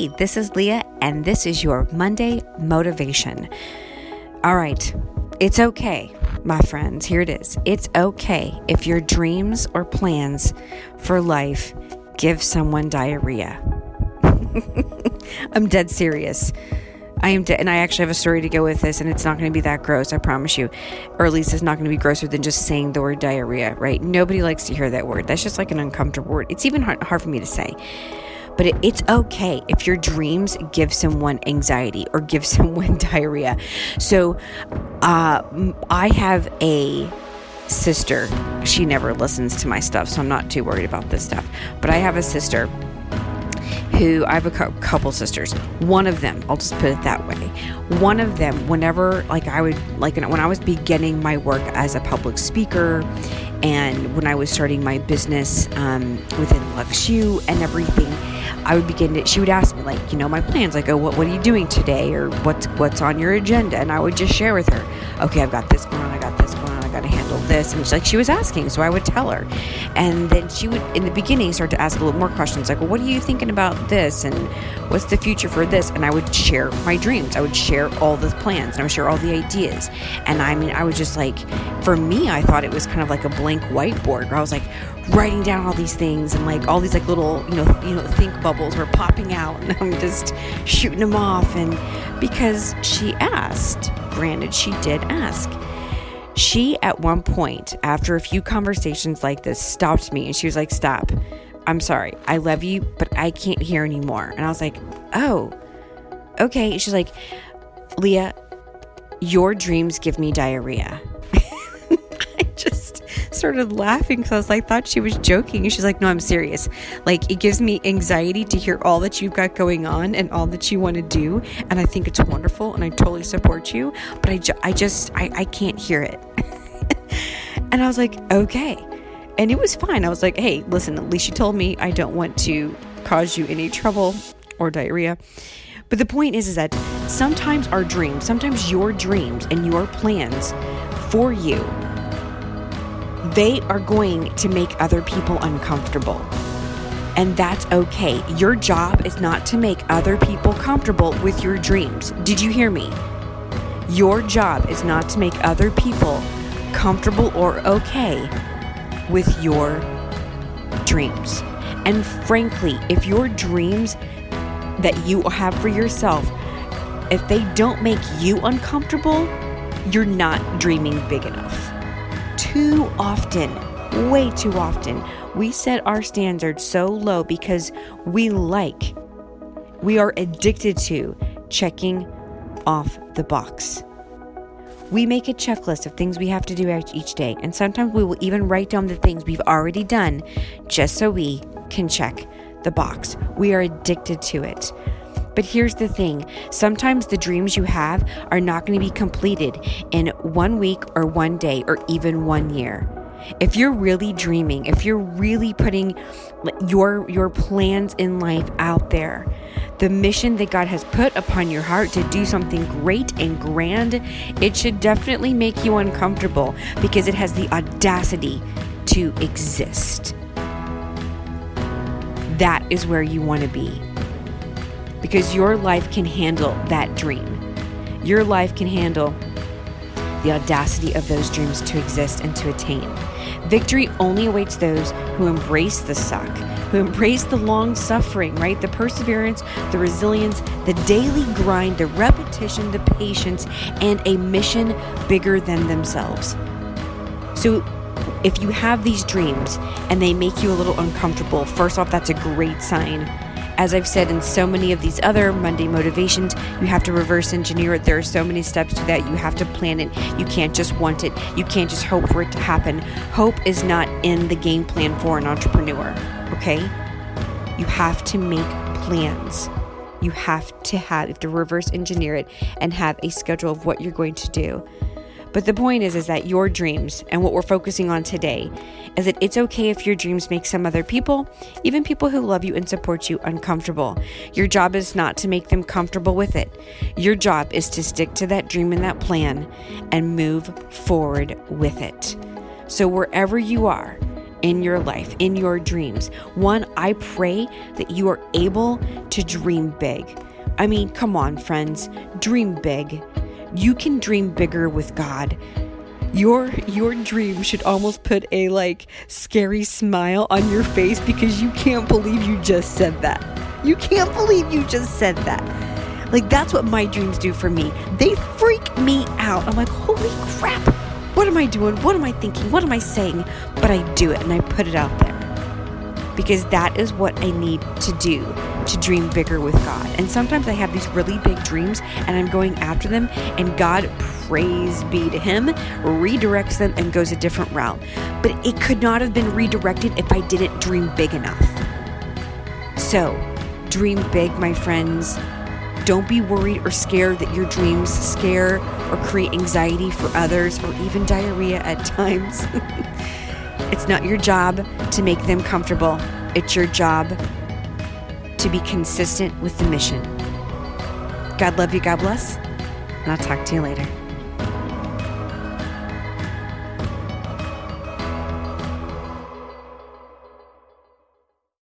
Hey, this is Leah, and this is your Monday Motivation. All right, it's okay, my friends. Here it is. It's okay if your dreams or plans for life give someone diarrhea. I'm dead serious. I am, and I actually have a story to go with this, and it's not going to be that gross, I promise you. Or at least it's not going to be grosser than just saying the word diarrhea, right? Nobody likes to hear that word. That's just like an uncomfortable word. It's even hard, hard for me to say. But it's okay if your dreams give someone anxiety or give someone diarrhea. So uh, I have a sister. She never listens to my stuff, so I'm not too worried about this stuff. But I have a sister who I have a couple sisters. One of them, I'll just put it that way. One of them, whenever like I would like when I was beginning my work as a public speaker, and when I was starting my business um, within LuxU and everything, I would begin to. She would ask me like, you know, my plans. Like, oh, what what are you doing today, or what's what's on your agenda? And I would just share with her. Okay, I've got this going. To handle this. And she's like, she was asking, so I would tell her. And then she would, in the beginning, start to ask a little more questions, like, well, what are you thinking about this, and what's the future for this? And I would share my dreams. I would share all the plans, and I would share all the ideas. And I mean, I was just like, for me, I thought it was kind of like a blank whiteboard where I was like writing down all these things and like all these like little you know you know think bubbles were popping out and I'm just shooting them off and because she asked granted she did ask she at one point after a few conversations like this stopped me and she was like stop. I'm sorry. I love you but I can't hear anymore. And I was like oh okay. She's like Leah your dreams give me diarrhea started laughing because I was like, thought she was joking. And she's like, no, I'm serious. Like, it gives me anxiety to hear all that you've got going on and all that you want to do. And I think it's wonderful and I totally support you. But I, ju- I just, I, I can't hear it. and I was like, okay. And it was fine. I was like, hey, listen, at least you told me I don't want to cause you any trouble or diarrhea. But the point is, is that sometimes our dreams, sometimes your dreams and your plans for you they are going to make other people uncomfortable. And that's okay. Your job is not to make other people comfortable with your dreams. Did you hear me? Your job is not to make other people comfortable or okay with your dreams. And frankly, if your dreams that you have for yourself, if they don't make you uncomfortable, you're not dreaming big enough too often, way too often, we set our standards so low because we like, we are addicted to checking off the box. We make a checklist of things we have to do each day, and sometimes we will even write down the things we've already done just so we can check the box. We are addicted to it. But here's the thing sometimes the dreams you have are not going to be completed in one week or one day or even one year. If you're really dreaming, if you're really putting your your plans in life out there, the mission that God has put upon your heart to do something great and grand, it should definitely make you uncomfortable because it has the audacity to exist. That is where you want to be because your life can handle that dream. Your life can handle the audacity of those dreams to exist and to attain. Victory only awaits those who embrace the suck, who embrace the long suffering, right? The perseverance, the resilience, the daily grind, the repetition, the patience, and a mission bigger than themselves. So, if you have these dreams and they make you a little uncomfortable, first off, that's a great sign as I've said in so many of these other Monday motivations, you have to reverse engineer it. There are so many steps to that. You have to plan it. You can't just want it. You can't just hope for it to happen. Hope is not in the game plan for an entrepreneur, okay? You have to make plans. You have to have, you have to reverse engineer it and have a schedule of what you're going to do. But the point is is that your dreams and what we're focusing on today is that it's okay if your dreams make some other people, even people who love you and support you uncomfortable. Your job is not to make them comfortable with it. Your job is to stick to that dream and that plan and move forward with it. So wherever you are, in your life, in your dreams. One, I pray that you are able to dream big. I mean, come on, friends, dream big. You can dream bigger with God. Your your dream should almost put a like scary smile on your face because you can't believe you just said that. You can't believe you just said that. Like that's what my dreams do for me. They freak me out. I'm like, "Holy crap. What am I doing? What am I thinking? What am I saying?" But I do it and I put it out there. Because that is what I need to do to dream bigger with God. And sometimes I have these really big dreams and I'm going after them, and God, praise be to Him, redirects them and goes a different route. But it could not have been redirected if I didn't dream big enough. So, dream big, my friends. Don't be worried or scared that your dreams scare or create anxiety for others or even diarrhea at times. It's not your job to make them comfortable, it's your job to be consistent with the mission. God love you, God bless, and I'll talk to you later.